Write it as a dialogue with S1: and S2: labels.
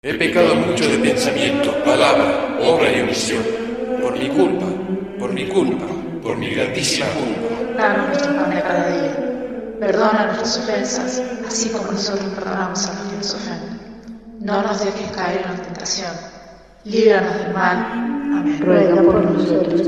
S1: He pecado mucho de pensamiento, palabra, obra y omisión. Por mi culpa, por mi culpa, por mi grandísima culpa.
S2: Danos nuestro pan de cada día. Perdona nuestras ofensas, así como nosotros perdonamos a los que nos ofenden. No nos dejes caer en la tentación. Líbranos del mal. Amén.
S3: Ruega por nosotros